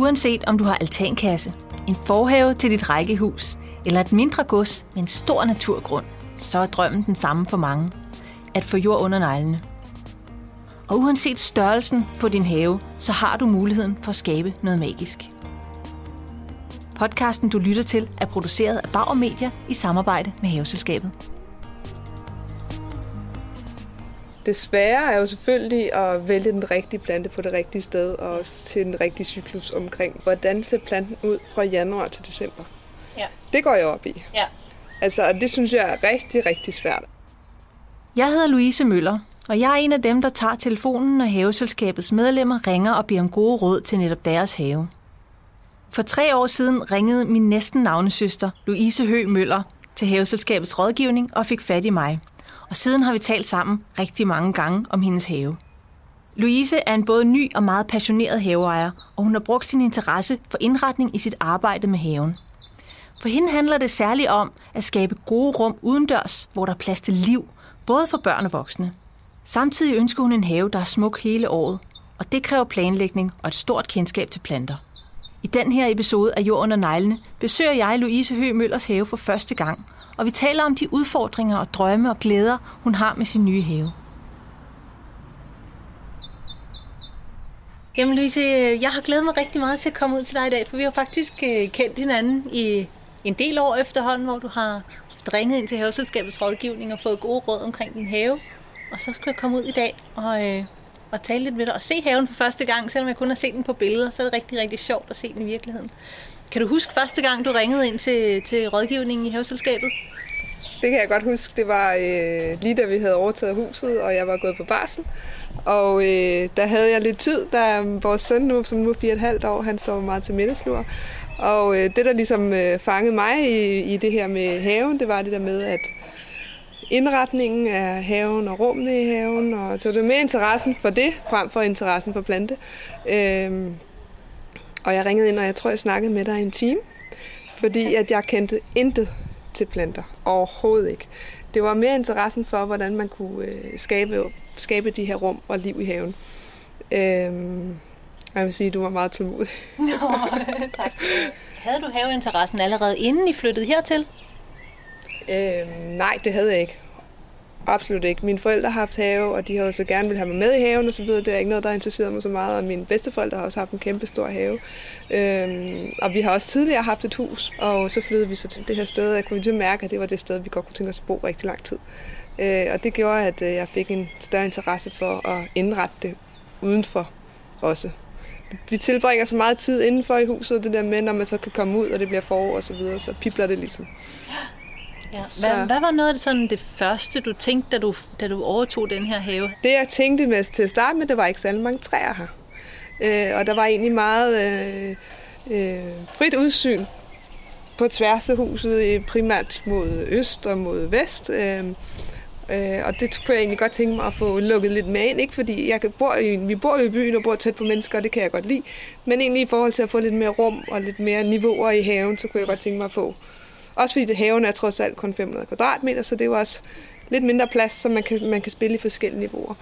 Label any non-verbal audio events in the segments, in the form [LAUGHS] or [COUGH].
Uanset om du har altankasse, en forhave til dit rækkehus eller et mindre gods med en stor naturgrund, så er drømmen den samme for mange. At få jord under neglene. Og uanset størrelsen på din have, så har du muligheden for at skabe noget magisk. Podcasten, du lytter til, er produceret af Bauer Media i samarbejde med Haveselskabet. Det svære er jo selvfølgelig at vælge den rigtige plante på det rigtige sted, og også til den rigtige cyklus omkring, hvordan ser planten ud fra januar til december. Ja. Det går jeg op i. Ja. Altså, og det synes jeg er rigtig, rigtig svært. Jeg hedder Louise Møller, og jeg er en af dem, der tager telefonen, når haveselskabets medlemmer ringer og beder om gode råd til netop deres have. For tre år siden ringede min næsten navnesøster, Louise Hø Møller, til haveselskabets rådgivning og fik fat i mig. Og siden har vi talt sammen rigtig mange gange om hendes have. Louise er en både ny og meget passioneret haveejer, og hun har brugt sin interesse for indretning i sit arbejde med haven. For hende handler det særligt om at skabe gode rum udendørs, hvor der er plads til liv, både for børn og voksne. Samtidig ønsker hun en have, der er smuk hele året, og det kræver planlægning og et stort kendskab til planter. I den her episode af Jorden og neglene besøger jeg Louise Høgh Møllers have for første gang, og vi taler om de udfordringer og drømme og glæder, hun har med sin nye have. Jamen Louise, jeg har glædet mig rigtig meget til at komme ud til dig i dag, for vi har faktisk øh, kendt hinanden i en del år efterhånden, hvor du har ringet ind til haveselskabets rådgivning og fået gode råd omkring din have. Og så skulle jeg komme ud i dag og, øh, og tale lidt med dig og se haven for første gang, selvom jeg kun har set den på billeder, så er det rigtig, rigtig sjovt at se den i virkeligheden. Kan du huske første gang, du ringede ind til, til rådgivningen i haveselskabet? Det kan jeg godt huske. Det var øh, lige da vi havde overtaget huset, og jeg var gået på barsel. Og øh, der havde jeg lidt tid, da vores søn nu, som nu er fire et halvt år, han sov meget til middagslur. Og øh, det, der ligesom øh, fangede mig i, i det her med haven, det var det der med, at indretningen af haven og rummene i haven. Og, så det er mere interessen for det, frem for interessen for plante. Øhm, og jeg ringede ind, og jeg tror, jeg snakkede med dig i en time. Fordi at jeg kendte intet til planter. Overhovedet ikke. Det var mere interessen for, hvordan man kunne øh, skabe, skabe de her rum og liv i haven. Øhm, jeg vil sige, at du var meget tålmodig. Nå, [LAUGHS] tak. Havde du haveinteressen allerede inden I flyttede hertil? Øh, nej, det havde jeg ikke. Absolut ikke. Mine forældre har haft have, og de har så gerne vil have mig med i haven og så videre. Det er ikke noget, der interesserer mig så meget. Og mine bedsteforældre har også haft en kæmpe stor have. Øhm, og vi har også tidligere haft et hus, og så flyttede vi så til det her sted. Jeg kunne ligesom mærke, at det var det sted, vi godt kunne tænke os at bo rigtig lang tid. Øh, og det gjorde, at øh, jeg fik en større interesse for at indrette det udenfor også. Vi tilbringer så meget tid indenfor i huset, det der med, når man så kan komme ud, og det bliver forår og så videre, så pipler det ligesom. Ja. Hvad, hvad var noget af det, sådan, det første, du tænkte, da du, da du overtog den her have? Det, jeg tænkte med til at starte med, det var ikke særlig mange træer her. Øh, og der var egentlig meget øh, øh, frit udsyn på tværs af huset, primært mod øst og mod vest. Øh, Øh, og det kunne jeg egentlig godt tænke mig at få lukket lidt med ind. Ikke fordi jeg bor i, vi bor i byen og bor tæt på mennesker, og det kan jeg godt lide. Men egentlig i forhold til at få lidt mere rum og lidt mere niveauer i haven, så kunne jeg godt tænke mig at få. Også fordi det, haven er trods alt kun 500 kvadratmeter, så det er jo også lidt mindre plads, så man kan, man kan spille i forskellige niveauer.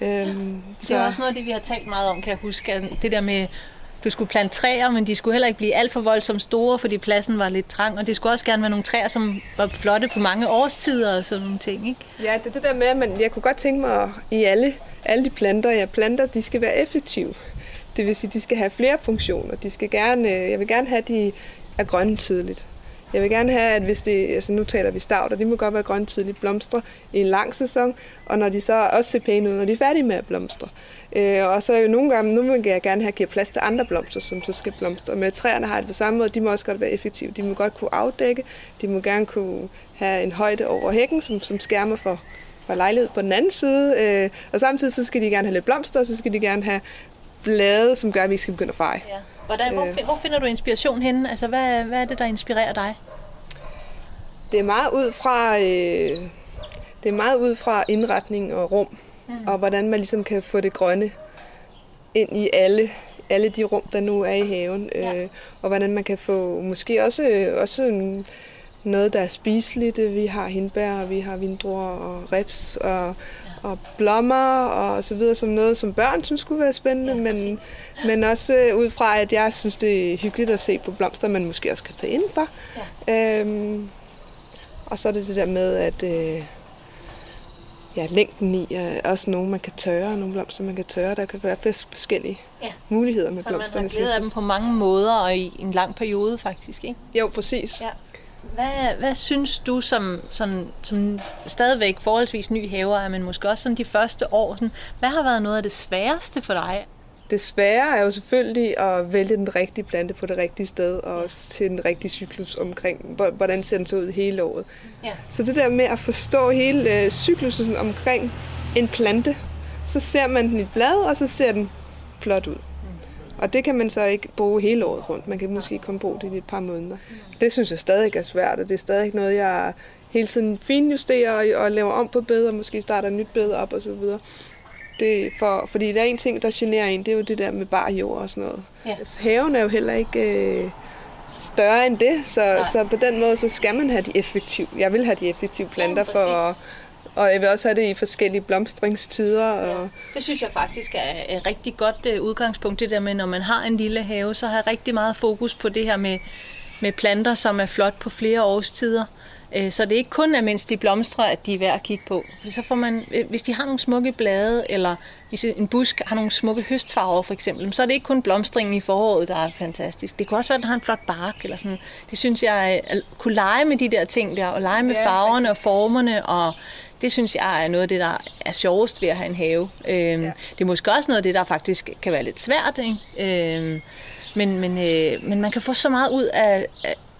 Ja. Øhm, det er så... også noget af det, vi har talt meget om, kan jeg huske. Det der med du skulle plante træer, men de skulle heller ikke blive alt for voldsomt store, fordi pladsen var lidt trang, og det skulle også gerne være nogle træer, som var flotte på mange årstider og sådan nogle ting, ikke? Ja, det er det der med, at man, jeg kunne godt tænke mig, at i alle, alle de planter, jeg planter, de skal være effektive. Det vil sige, de skal have flere funktioner. De skal gerne, jeg vil gerne have, at de er grønne tidligt. Jeg vil gerne have, at hvis det, altså nu taler vi stavt, og de må godt være grønne tidligt blomstre i en lang sæson, og når de så også ser pæne ud, når de er færdige med at blomstre. Øh, og så er jo nogle gange, nu vil jeg gerne have givet plads til andre blomster, som så skal blomstre. Med træerne har det på samme måde, de må også godt være effektive. De må godt kunne afdække, de må gerne kunne have en højde over hækken, som, som skærmer for, for lejlighed på den anden side. Øh, og samtidig så skal de gerne have lidt blomster, og så skal de gerne have blade, som gør, at vi skal begynde at feje. Ja. Hvordan, hvor, øh. hvor finder du inspiration henne? Altså, hvad, hvad er det, der inspirerer dig? Det er meget ud fra, øh, det er meget ud fra indretning og rum, mm. og hvordan man ligesom kan få det grønne ind i alle, alle de rum, der nu er i haven, ja. øh, og hvordan man kan få måske også, også noget, der er spiseligt. Vi har hindbær, og vi har vindruer og reps, og, og blommer og så videre, som noget, som børn synes skulle være spændende, ja, men, men også øh, ud fra, at jeg synes, det er hyggeligt at se på blomster, man måske også kan tage indenfor. Ja. Øhm, og så er det det der med, at øh, ja, længden i er også nogle, man kan tørre, nogle blomster, man kan tørre. Der kan være forskellige ja. muligheder med så blomsterne. Så man har af dem på mange måder og i en lang periode faktisk, ikke? Jo, præcis. Ja. Hvad, hvad synes du som, som, som stadigvæk forholdsvis ny haver, men måske også sådan de første år, sådan, hvad har været noget af det sværeste for dig? Det svære er jo selvfølgelig at vælge den rigtige plante på det rigtige sted, og også til den rigtige cyklus omkring, hvordan ser den så ud hele året. Ja. Så det der med at forstå hele øh, cyklusen omkring en plante, så ser man den i blad, og så ser den flot ud. Og det kan man så ikke bruge hele året rundt. Man kan måske kun bruge det i et par måneder. Det synes jeg stadig er svært, og det er stadig noget, jeg hele tiden finjusterer og laver om på bed, og måske starter et nyt bed op og så videre. Det for, fordi der er en ting, der generer en, det er jo det der med bar jord og sådan noget. Ja. Haven er jo heller ikke øh, større end det, så, så på den måde, så skal man have de effektive. Jeg vil have de effektive planter ja, for at og jeg vil også have det i forskellige blomstringstider. Og... Ja, det synes jeg faktisk er et rigtig godt øh, udgangspunkt, det der med, når man har en lille have, så har jeg rigtig meget fokus på det her med, med planter, som er flot på flere årstider. Øh, så det er ikke kun, at mens de blomstrer, at de er værd at kigge på. Så får man, øh, hvis de har nogle smukke blade, eller hvis en busk har nogle smukke høstfarver for eksempel, så er det ikke kun blomstringen i foråret, der er fantastisk. Det kunne også være, at den har en flot bark. Eller sådan. Det synes jeg, at kunne lege med de der ting der, og lege med farverne og formerne, og det synes jeg er noget af det, der er sjovest ved at have en have. Øhm, ja. Det er måske også noget af det, der faktisk kan være lidt svært. Ikke? Øhm, men, men, øh, men man kan få så meget ud af,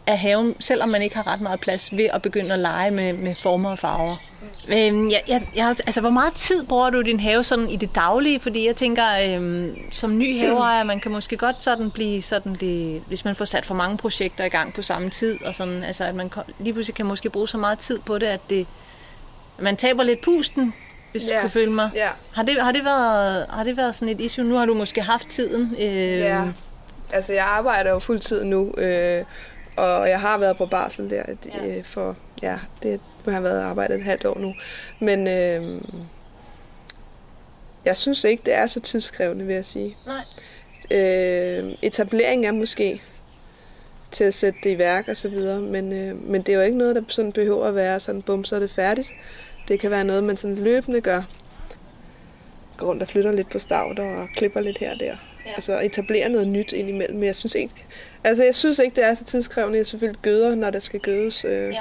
af haven, selvom man ikke har ret meget plads, ved at begynde at lege med, med former og farver. Øhm, jeg, jeg, jeg, altså, hvor meget tid bruger du din have sådan i det daglige? Fordi jeg tænker, øhm, som ny haveejer, man kan måske godt sådan blive sådan lidt, hvis man får sat for mange projekter i gang på samme tid, og sådan, altså, at man lige pludselig kan måske bruge så meget tid på det, at det, man taber lidt pusten, hvis ja. du kan følge mig. Ja. Har, det, har, det været, har det været sådan et issue? Nu har du måske haft tiden. Øh... Ja, altså jeg arbejder jo fuldtid nu, øh, og jeg har været på barsel der ja. Øh, for, ja, det har været arbejdet et halvt år nu. Men øh, jeg synes ikke, det er så tidskrævende, vil jeg sige. Nej. Øh, etablering er måske til at sætte det i værk og så videre, men, øh, men det er jo ikke noget, der sådan behøver at være sådan, bum, så er det færdigt. Det kan være noget, man sådan løbende gør. Går rundt og flytter lidt på stavter og klipper lidt her og der. Ja. Altså etablere noget nyt ind imellem. Men jeg synes ikke, altså jeg synes ikke, det er så tidskrævende. Jeg selvfølgelig gøder, når der skal gødes. Øh,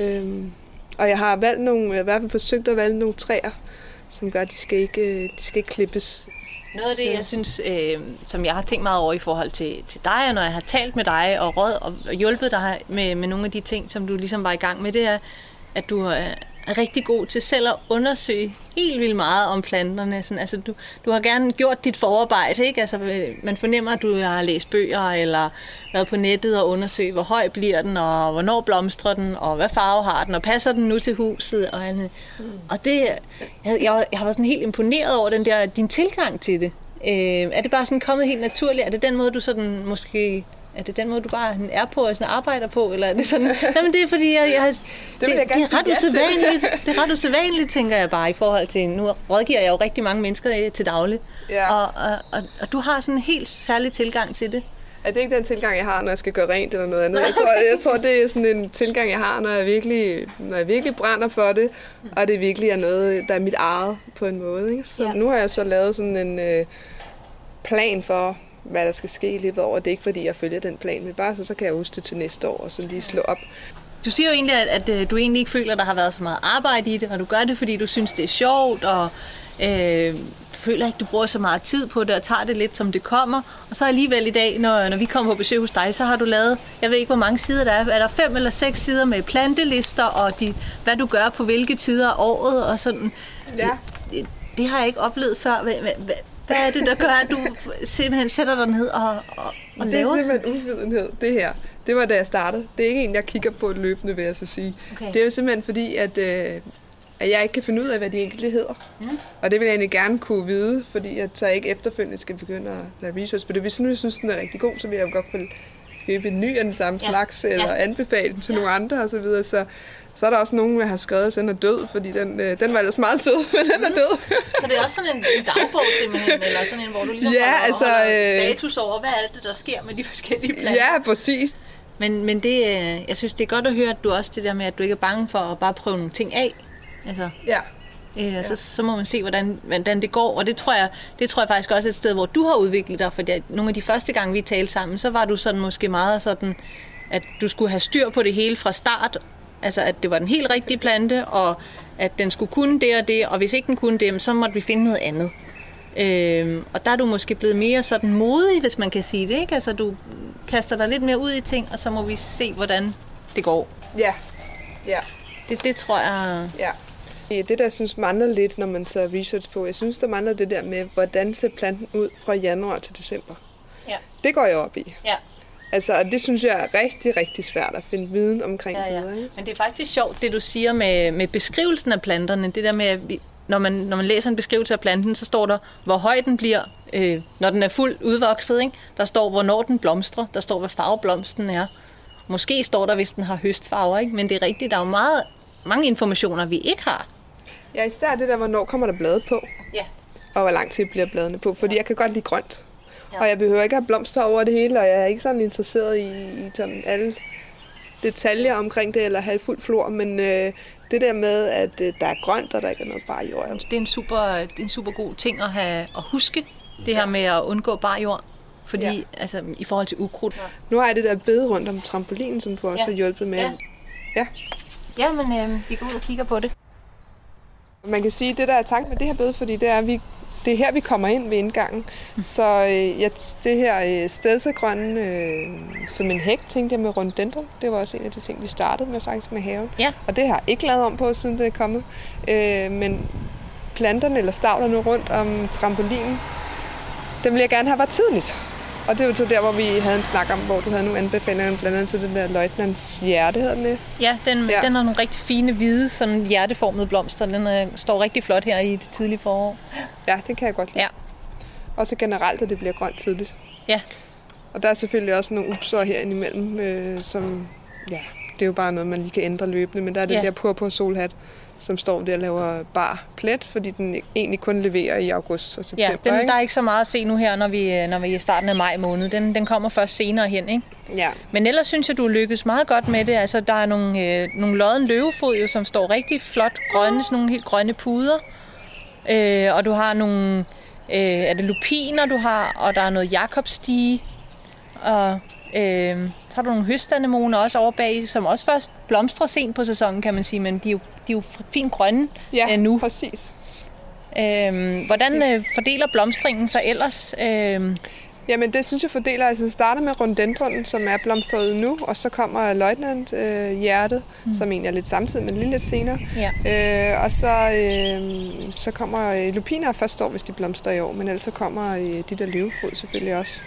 ja. øhm, og jeg har valgt nogle, jeg har i hvert fald forsøgt at vælge nogle træer, som gør, at de skal ikke, øh, de skal ikke klippes. Noget af det, jeg synes, øh, som jeg har tænkt meget over i forhold til, til dig, og når jeg har talt med dig og råd og hjulpet dig med, med nogle af de ting, som du ligesom var i gang med, det er, at du er, rigtig god til selv at undersøge helt vildt meget om planterne. Sådan, altså, du, du har gerne gjort dit forarbejde, ikke? Altså, øh, man fornemmer, at du har læst bøger, eller været på nettet og undersøgt, hvor høj bliver den, og hvornår blomstrer den, og hvad farve har den, og passer den nu til huset. Og, mm. og det, jeg, jeg, jeg har været sådan helt imponeret over den der, din tilgang til det. Øh, er det bare sådan kommet helt naturligt? Er det den måde, du sådan måske er det den måde, du bare er på og sådan arbejder på? Eller er det sådan... [LAUGHS] Nej, men det er fordi, jeg, jeg, det, det, jeg det, er ret usædvanligt, det er ret usædvanligt, tænker jeg bare, i forhold til... Nu rådgiver jeg jo rigtig mange mennesker øh, til daglig. Ja. Og, og, og, og, du har sådan en helt særlig tilgang til det. Er det ikke den tilgang, jeg har, når jeg skal gøre rent eller noget andet? Jeg tror, jeg tror det er sådan en tilgang, jeg har, når jeg virkelig, når jeg virkelig brænder for det, og det virkelig er noget, der er mit eget på en måde. Ikke? Så ja. nu har jeg så lavet sådan en øh, plan for, hvad der skal ske i løbet af året. Det er ikke, fordi jeg følger den plan, men bare så, så kan jeg huske det til næste år, og så lige slå op. Du siger jo egentlig, at, at øh, du egentlig ikke føler, at der har været så meget arbejde i det, og du gør det, fordi du synes, det er sjovt, og øh, du føler ikke, du bruger så meget tid på det, og tager det lidt, som det kommer. Og så alligevel i dag, når, når vi kommer på besøg hos dig, så har du lavet, jeg ved ikke, hvor mange sider der er. Er der fem eller seks sider med plantelister, og de, hvad du gør på hvilke tider af året, og sådan. Ja. Det, det har jeg ikke oplevet før. Hvad, hvad, hvad er det, der gør, at du simpelthen sætter dig ned og, og, og det laver Det er simpelthen uvidenhed, det her. Det var da jeg startede. Det er ikke en, jeg kigger på løbende, vil jeg så sige. Okay. Det er jo simpelthen fordi, at, øh, at jeg ikke kan finde ud af, hvad de enkelte hedder. Mm. Og det vil jeg egentlig gerne kunne vide, fordi jeg så ikke efterfølgende skal begynde at lave research på det. Hvis nu jeg synes, den er rigtig god, så vil jeg jo godt kunne købe en ny af den samme ja. slags, eller ja. anbefale den til ja. nogle andre osv. Så, så, Så er der også nogen, jeg har skrevet, at den er død, fordi den, øh, den var ellers meget sød, [LAUGHS] men den er død. så det er også sådan en, en dagbog simpelthen, eller sådan en, hvor du ligesom ja, holder, altså, holder status over, hvad er det, der sker med de forskellige planter? Ja, præcis. Men, men det, jeg synes, det er godt at høre, at du også det der med, at du ikke er bange for at bare prøve nogle ting af. Altså, ja. Øh, ja. så, så må man se, hvordan, hvordan det går. Og det tror, jeg, det tror jeg faktisk også er et sted, hvor du har udviklet dig. For nogle af de første gange, vi talte sammen, så var du sådan måske meget sådan, at du skulle have styr på det hele fra start. Altså, at det var den helt rigtige plante, og at den skulle kunne det og det, og hvis ikke den kunne det, så måtte vi finde noget andet. Øhm, og der er du måske blevet mere sådan modig, hvis man kan sige det, ikke? Altså, du kaster dig lidt mere ud i ting, og så må vi se, hvordan det går. Ja. Ja. Det, det tror jeg... Ja. Det, der synes mangler lidt, når man så research på, jeg synes, der mangler det der med, hvordan ser planten ud fra januar til december. Ja. Det går jeg op i. Ja. Altså, det synes jeg er rigtig, rigtig svært at finde viden omkring. Ja, ja. Men det er faktisk sjovt, det du siger med, med beskrivelsen af planterne. Det der med, at vi, når, man, når man læser en beskrivelse af planten, så står der, hvor høj den bliver, øh, når den er fuldt udvokset. Ikke? Der står, hvornår den blomstrer. Der står, hvad farve blomsten er. Måske står der, hvis den har høstfarver. Ikke? Men det er rigtigt, der er jo meget, mange informationer, vi ikke har. Ja, især det der, hvornår kommer der blade på. Ja. Og hvor lang tid bliver bladene på. Fordi ja. jeg kan godt lide grønt. Ja. Og jeg behøver ikke have blomster over det hele, og jeg er ikke sådan interesseret i, i sådan alle detaljer omkring det, eller halvfuld flor, men øh, det der med, at øh, der er grønt, og der ikke er noget bare jord. Det er en super, det er en super god ting at, have, at huske, det her med at undgå bare jord. Fordi, ja. altså, i forhold til ukrudt. Ja. Nu har jeg det der bede rundt om trampolinen, som du også ja. har hjulpet med. Ja, ja. ja men øh, vi går ud og kigger på det. Man kan sige, at det der er tanken med det her bede, fordi det er, at vi det er her, vi kommer ind ved indgangen. Mm. Så øh, ja, det her øh, stedsegrønne øh, som en hæk, tænkte jeg med rundendron. Det var også en af de ting, vi startede med faktisk med haven. Ja. Og det har jeg ikke lavet om på, siden det er kommet. Øh, men planterne eller stavlerne rundt om trampolinen, dem vil jeg gerne have var tidligt. Og det er jo så der, hvor vi havde en snak om, hvor du havde nogle anbefalinger, blandt andet til den der løjtnants hjerte, hedder den Ja, den, ja. den har nogle rigtig fine, hvide, sådan hjerteformede blomster. Den er, øh, står rigtig flot her i det tidlige forår. Ja, det kan jeg godt lide. Ja. Og så generelt, at det bliver grønt tidligt. Ja. Og der er selvfølgelig også nogle upsår her imellem, øh, som, ja, det er jo bare noget, man lige kan ændre løbende, men der er den ja. der purpur solhat, som står der og laver bar plet, fordi den egentlig kun leverer i august og september. Ja, den, der er ikke så meget at se nu her, når vi, når vi er i starten af maj måned. Den, den kommer først senere hen, ikke? Ja. Men ellers synes jeg, du lykkes meget godt med det. Altså, der er nogle, øh, nogle lodden løvefod, jo, som står rigtig flot grønne, sådan nogle helt grønne puder. Øh, og du har nogle, øh, er det lupiner, du har, og der er noget jakobstige. Og Øh, så har du nogle høstanemoner også over bag, som også først blomstrer sent på sæsonen, kan man sige, men de er jo, de er jo fint grønne ja, øh, nu. præcis. Øh, hvordan øh, fordeler blomstringen sig ellers? Øh, Jamen det synes jeg fordeler, altså det starter med rundendronen, som er blomstret nu, og så kommer løjtnant øh, hjertet, mm. som egentlig er lidt samtidig, men lige lidt senere. Ja. Øh, og så, øh, så kommer øh, lupiner først år, hvis de blomstrer i år, men ellers så kommer øh, de der løvefod selvfølgelig også.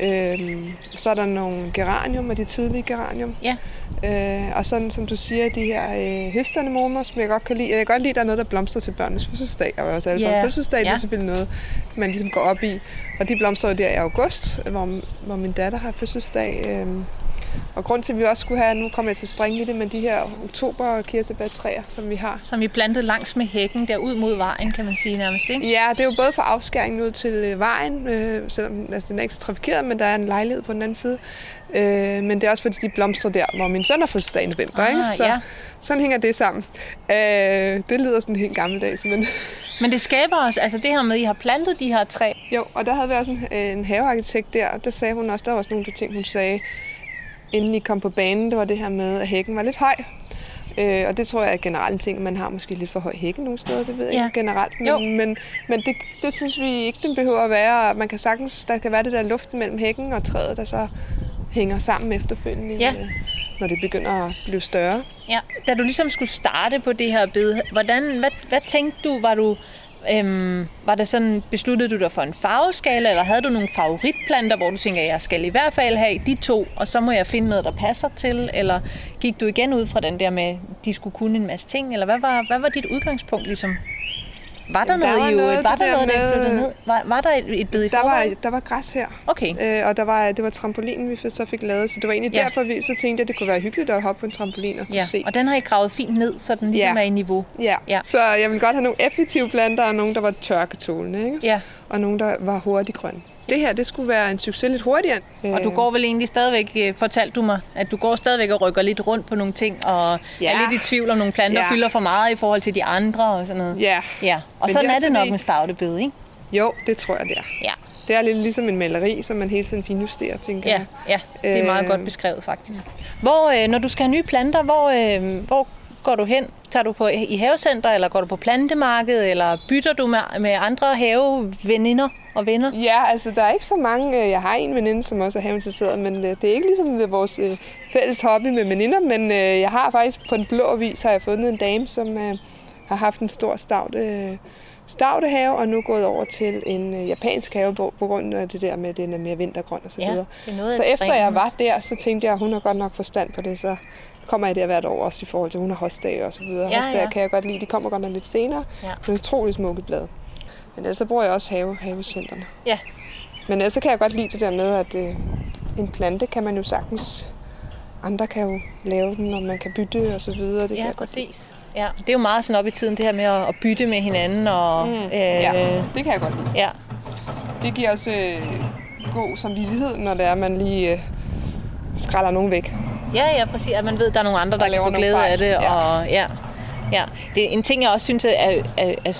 Øhm, så er der nogle geranium, og de tidlige geranium. Ja. Øh, og sådan som du siger, de her øh, høstanemoner, som jeg godt kan lide. Jeg kan godt lide, at der er noget, der blomstrer til børnenes fødselsdag. Og også alle yeah. fødselsdag, ja. det er selvfølgelig noget, man ligesom går op i. Og de blomstrer jo der i august, hvor, hvor min datter har fødselsdag. Øh, og grund til, at vi også skulle have, nu kommer jeg til at springe i det, men de her oktober kirsebærtræer, som vi har. Som vi plantede langs med hækken, der ud mod vejen, kan man sige nærmest, ikke? Ja, det er jo både for afskæringen ud til øh, vejen, øh, selvom altså, den er ikke så trafikeret, men der er en lejlighed på den anden side. Øh, men det er også fordi, de blomstrer der, hvor min søn har fødselsdag i november, ah, ikke? Så ja. sådan hænger det sammen. Øh, det lyder sådan helt gammeldags, men... [LAUGHS] Men det skaber også, altså det her med, at I har plantet de her træ. Jo, og der havde vi også en, øh, en havearkitekt der, og der sagde hun også, der var også nogle af de ting, hun sagde, inden I kom på banen, det var det her med, at hækken var lidt høj. Øh, og det tror jeg er generelt en ting, man har måske lidt for høj hække nogle steder, det ved jeg ja. ikke generelt. Men, men, men det, det synes vi ikke, den behøver at være. Man kan sagtens, der kan være det der luften mellem hækken og træet, der så hænger sammen efterfølgende, ja. øh, når det begynder at blive større. Ja, da du ligesom skulle starte på det her bed, hvordan, hvad, hvad tænkte du, var du Øhm, var det sådan, besluttede du dig for en farveskala, eller havde du nogle favoritplanter, hvor du tænker, jeg skal i hvert fald have de to, og så må jeg finde noget, der passer til? Eller gik du igen ud fra den der med, de skulle kunne en masse ting? Eller hvad var, hvad var dit udgangspunkt ligesom? Var der Jamen, der noget var i noget? Var der der noget, der med- ned? Var, var der et, et bed i Der var, der var græs her. Okay. Øh, og der var, det var trampolinen, vi så fik lavet, så det var egentlig Ja. derfor, vi så tænkte, at det kunne være hyggeligt at hoppe på en trampolin og Ja, se. og den har I gravet fint ned, så den ligesom Ja. er i niveau. Ja. Ja. ja, så jeg vil godt have nogle effektive planter, og nogle, der var tørketålende, ikke? Ja. og nogle, der var hurtigt grønne. Det her, det skulle være en succes lidt hurtigere. Og du går vel egentlig stadigvæk, øh, fortalte du mig, at du går stadigvæk og rykker lidt rundt på nogle ting, og ja. Er lidt i tvivl om nogle planter Ja. fylder for meget i forhold til de andre og sådan noget. Ja, Ja, og Men sådan det er er det nok med stavtebed, ikke? jo, det tror jeg, det er. Ja. Det er lidt ligesom en maleri, som man hele tiden finjusterer, tænker Ja, jeg. ja, det er meget Øh. godt beskrevet faktisk. Hvor, øh, når du skal have nye planter, hvor, øh, hvor går du hen? Tager du på i havecenter, eller går du på plantemarkedet, eller bytter du med, med andre haveveninder og venner? Ja, altså der er ikke så mange. øh, Jeg har en veninde, som også er haveinteresseret, men øh, det er ikke ligesom det er vores øh, fælles hobby med veninder, men øh, jeg har faktisk på en blå avis har jeg fundet en dame, som øh, har haft en stor stavt, øh, stavtehave, og nu gået over til en øh, japansk have på, på grund af det der med, at den er mere vintergrøn og så videre. er Så efter jeg var der, så tænkte jeg, at hun har godt nok forstand på det, så kommer jeg der hvert år også i forhold til, hun har hostdage og så videre. Ja, hostdage ja. kan jeg godt lide, de kommer godt nok lidt senere. Ja. Med utrolig smukke blade. Men ellers så bruger jeg også have, havecenterne. Ja, Men ellers så kan jeg godt lide det der med, at øh, en plante kan man jo sagtens... Andre kan jo lave den, og man kan bytte og så videre. Det kan ja jeg godt lide. Ja, det er jo meget sådan op i tiden, det her med at, bytte med hinanden. Og, Mm. øh, Ja, det kan jeg godt lide. ja. Det giver også øh, god samvittighed, når det er, at man lige øh, skræller nogen væk. Ja, ja, præcis. At man ved, at der er nogle andre, der Og kan få glæde fejl. af det. Og, ja. Ja, det er en ting, jeg også synes er, er, er,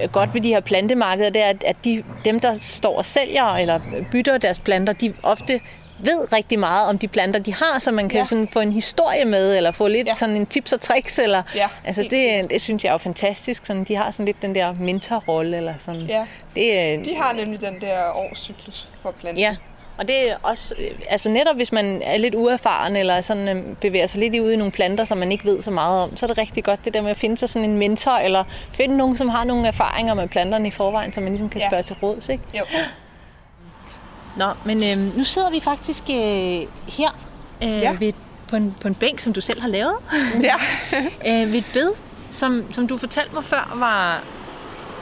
er godt ved de her plantemarkeder, det er, at- de, dem, der står og sælger eller bytter deres planter, de ofte ved rigtig meget om de planter, de har, så man kan ja. Ja. sådan få en historie med, eller få lidt ja. Ja. sådan en tips og tricks. Eller, Ja, altså det, det synes jeg er jo fantastisk. Sådan, de har sådan lidt den der mentorrolle. Eller sådan. Ja. Det, er- De har nemlig den der årscyklus for planten. Ja, og det er også, øh, altså netop hvis man er lidt uerfaren, eller sådan øh, bevæger sig lidt ude i nogle planter, som man ikke ved så meget om, så er det rigtig godt det der med at finde sig sådan en mentor, eller finde nogen, som har nogle erfaringer med planterne i forvejen, så man ligesom kan Ja. spørge til råds, ikke? Jo. Nå, men øh, nu sidder vi faktisk øh, her øh, ja. Ja. ved, på, en, på en bænk, som du selv har lavet, [LAUGHS] ja. [LAUGHS] øh, ved et bed, som, som du fortalte mig før, var,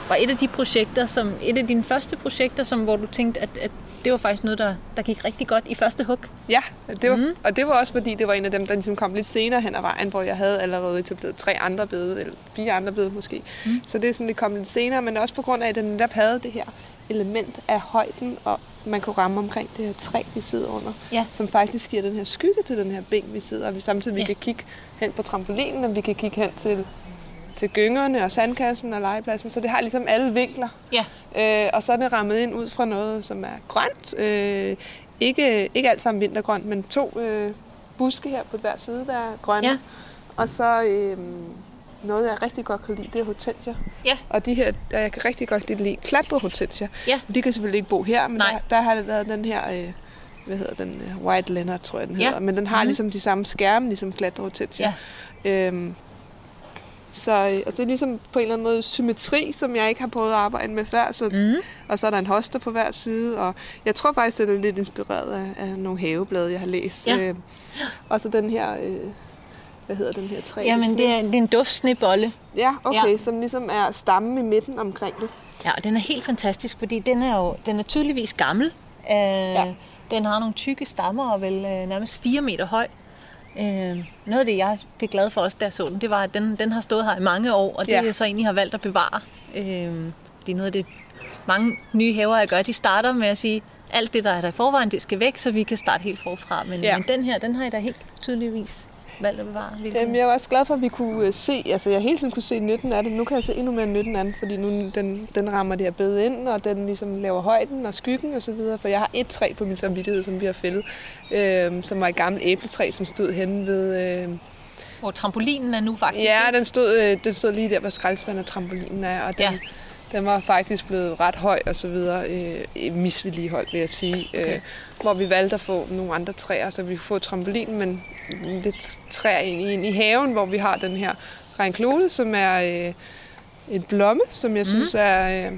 var et af de projekter, som et af dine første projekter, som, hvor du tænkte, at, at det var faktisk noget, der, der gik rigtig godt i første hug. Ja, det var, mm. og det var også fordi, det var en af dem, der ligesom kom lidt senere hen ad vejen, hvor jeg havde allerede etableret tre andre bede, eller fire andre bede måske. Mm. Så det er sådan, det kom lidt senere, men også på grund af, at den netop havde det her element af højden, og man kunne ramme omkring det her træ, vi sidder under, Ja. som faktisk giver den her skygge til den her bænk, vi sidder, og vi samtidig vi Ja. kan kigge hen på trampolinen, og vi kan kigge hen til, til gyngerne og sandkassen og legepladsen, så det har ligesom alle vinkler. Ja. Øh, og så er det rammet ind ud fra noget, som er grønt. Øh, ikke, ikke alt sammen vintergrønt, men to øh, buske her på hver side, der er grønne. Ja. Og så øh, noget, jeg rigtig godt kan lide, det er hortensia. Ja. Og de her, der jeg kan rigtig godt lide klatrehortensia. Ja. De kan selvfølgelig ikke bo her, men Nej. der, der har det været den her... Øh, hvad hedder den? øh, White Leonard, tror jeg, den Ja. hedder. Men den har Mhm. ligesom de samme skærme, ligesom klatrehortensia. Ja. Øhm, så øh, og det er ligesom på en eller anden måde symmetri, som jeg ikke har prøvet at arbejde med før. Så, Mm. Og så er der en hoster på hver side. Og jeg tror faktisk, at det er lidt inspireret af, af nogle haveblade, jeg har læst. Ja. Øh, og så den her... Øh, hvad hedder den her træ? Jamen, det er, det er en duftsnebolle. Ja, okay, ja. som ligesom er stammen i midten omkring det. Ja, og den er helt fantastisk, fordi den er jo den er tydeligvis gammel. Øh, ja. Den har nogle tykke stammer og vel øh, nærmest 4 meter høj. Øh, noget af det, jeg blev glad for også, da jeg så den, det var, at den, den har stået her i mange år, og det Ja. jeg så egentlig har valgt at bevare. Øh, det er noget af det, mange nye haver, jeg gør, de starter med at sige, alt det, der er der i forvejen, det skal væk, så vi kan starte helt forfra. Men. Ja. men den her, den har jeg da helt tydeligvis valgt at bevare. hvilket- Jamen, jeg var også glad for, at vi kunne øh, se, altså jeg hele tiden kunne se nytten af det. Nu kan jeg se endnu mere nytten af den, fordi nu den, den rammer det her bed ind, og den ligesom laver højden og skyggen og så videre. For jeg har et træ på min samvittighed, som vi har fældet, øh, som var et gammelt æbletræ, som stod henne ved... Øh, Hvor trampolinen er nu faktisk. ja, den stod, øh, den stod lige der, hvor skraldespanden og trampolinen er, og den, Ja. Ja. den var faktisk blevet ret høj og så videre. Øh, misvedligeholdt, vil jeg sige. Okay. Øh, hvor vi valgte at få nogle andre træer, så vi kunne få trampolinen, men lidt træer ind i, ind i haven, hvor vi har den her regnklode, som er øh, et blomme, som jeg Mhm. synes er... Øh,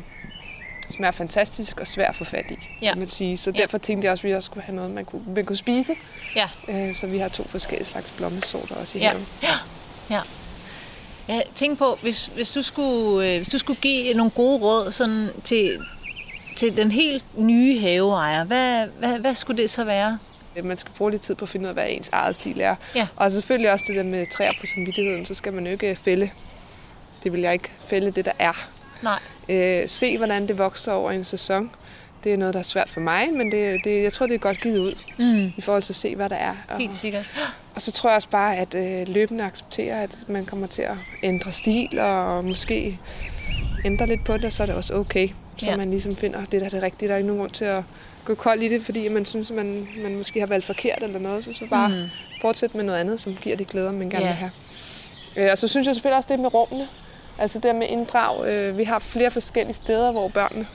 smager fantastisk og svær at få fat i, Ja. kan man sige. Så Ja. derfor tænkte jeg også, at vi også skulle have noget, man kunne, man kunne spise. Ja. Øh, så vi har to forskellige slags blommesorter også i Ja. haven. Ja. Jeg tænker på, hvis, hvis, du skulle, øh, hvis du skulle give nogle gode råd sådan til, til den helt nye haveejer, hvad, hvad, hvad skulle det så være? Man skal bruge lidt tid på at finde ud af, hvad ens eget stil er. Ja. Og selvfølgelig også det der med træer på samvittigheden, så skal man jo ikke fælde. Det vil jeg ikke fælde det, der er. Nej. Øh, se, hvordan det vokser over en sæson. Det er noget, der er svært for mig, men det, det, jeg tror, det er godt givet ud Mm. i forhold til at se, hvad der er. Og, Helt sikkert. Og så tror jeg også bare, at øh, løbende acceptere, at man kommer til at ændre stil og måske ændre lidt på det, og så er det også okay. Så Ja. man ligesom finder, det der er det rigtige. Der er ikke nogen grund til at gå kold i det, fordi man synes, at man, man måske har valgt forkert eller noget. Så skal man bare mm. fortsætte med noget andet, som giver de glæder, man gerne Ja. vil have. Øh, og så synes jeg selvfølgelig også det med rummene. Altså det med inddrag. Øh, vi har flere forskellige steder, hvor børnene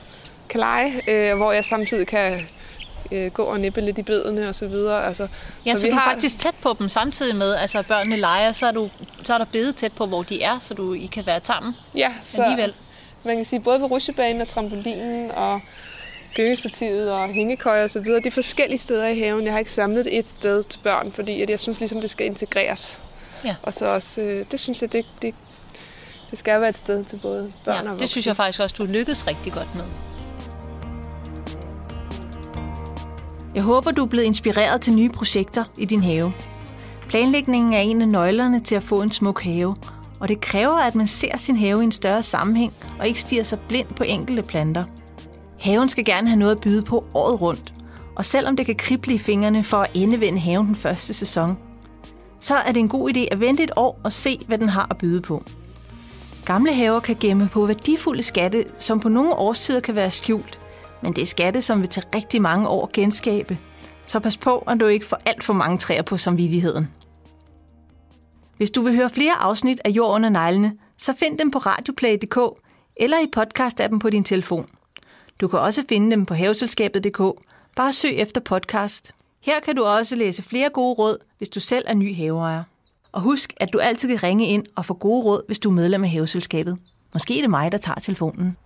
kan lege, øh, hvor jeg samtidig kan øh, gå og nippe lidt i bedene og så videre. Altså, Ja, så, Så vi du er har- faktisk tæt på dem samtidig med, altså børnene leger, så er, du, så er der bede tæt på, hvor de er, så du I kan være sammen ja, så alligevel. man kan sige både på rusjebanen og trampolinen og gyngestativet og hængekøjer og så videre. Er forskellige steder i haven. Jeg har ikke samlet et sted til børn, fordi at jeg synes ligesom, det skal integreres. Ja. Og så også, øh, det synes jeg, det, det, det skal være et sted til både børn og Ja, voksne. det synes jeg faktisk også, du lykkedes rigtig godt med. Jeg håber, du er blevet inspireret til nye projekter i din have. Planlægningen er en af nøglerne til at få en smuk have, og det kræver, at man ser sin have i en større sammenhæng og ikke stiger sig blind på enkelte planter. Haven skal gerne have noget at byde på året rundt, og selvom det kan krible i fingrene for at endevende haven den første sæson, så er det en god idé at vente et år og se, hvad den har at byde på. Gamle haver kan gemme på værdifulde skatte, som på nogle årstider kan være skjult, men det er skatte, som vil tage rigtig mange år at genskabe. Så pas på, at du ikke får alt for mange træer på samvittigheden. Hvis du vil høre flere afsnit af Jord under neglene, så find dem på radioplay.dk eller i podcast-appen på din telefon. Du kan også finde dem på haveselskabet.dk. Bare søg efter podcast. Her kan du også læse flere gode råd, hvis du selv er ny haveejer. Og husk, at du altid kan ringe ind og få gode råd, hvis du er medlem af haveselskabet. Måske er det mig, der tager telefonen.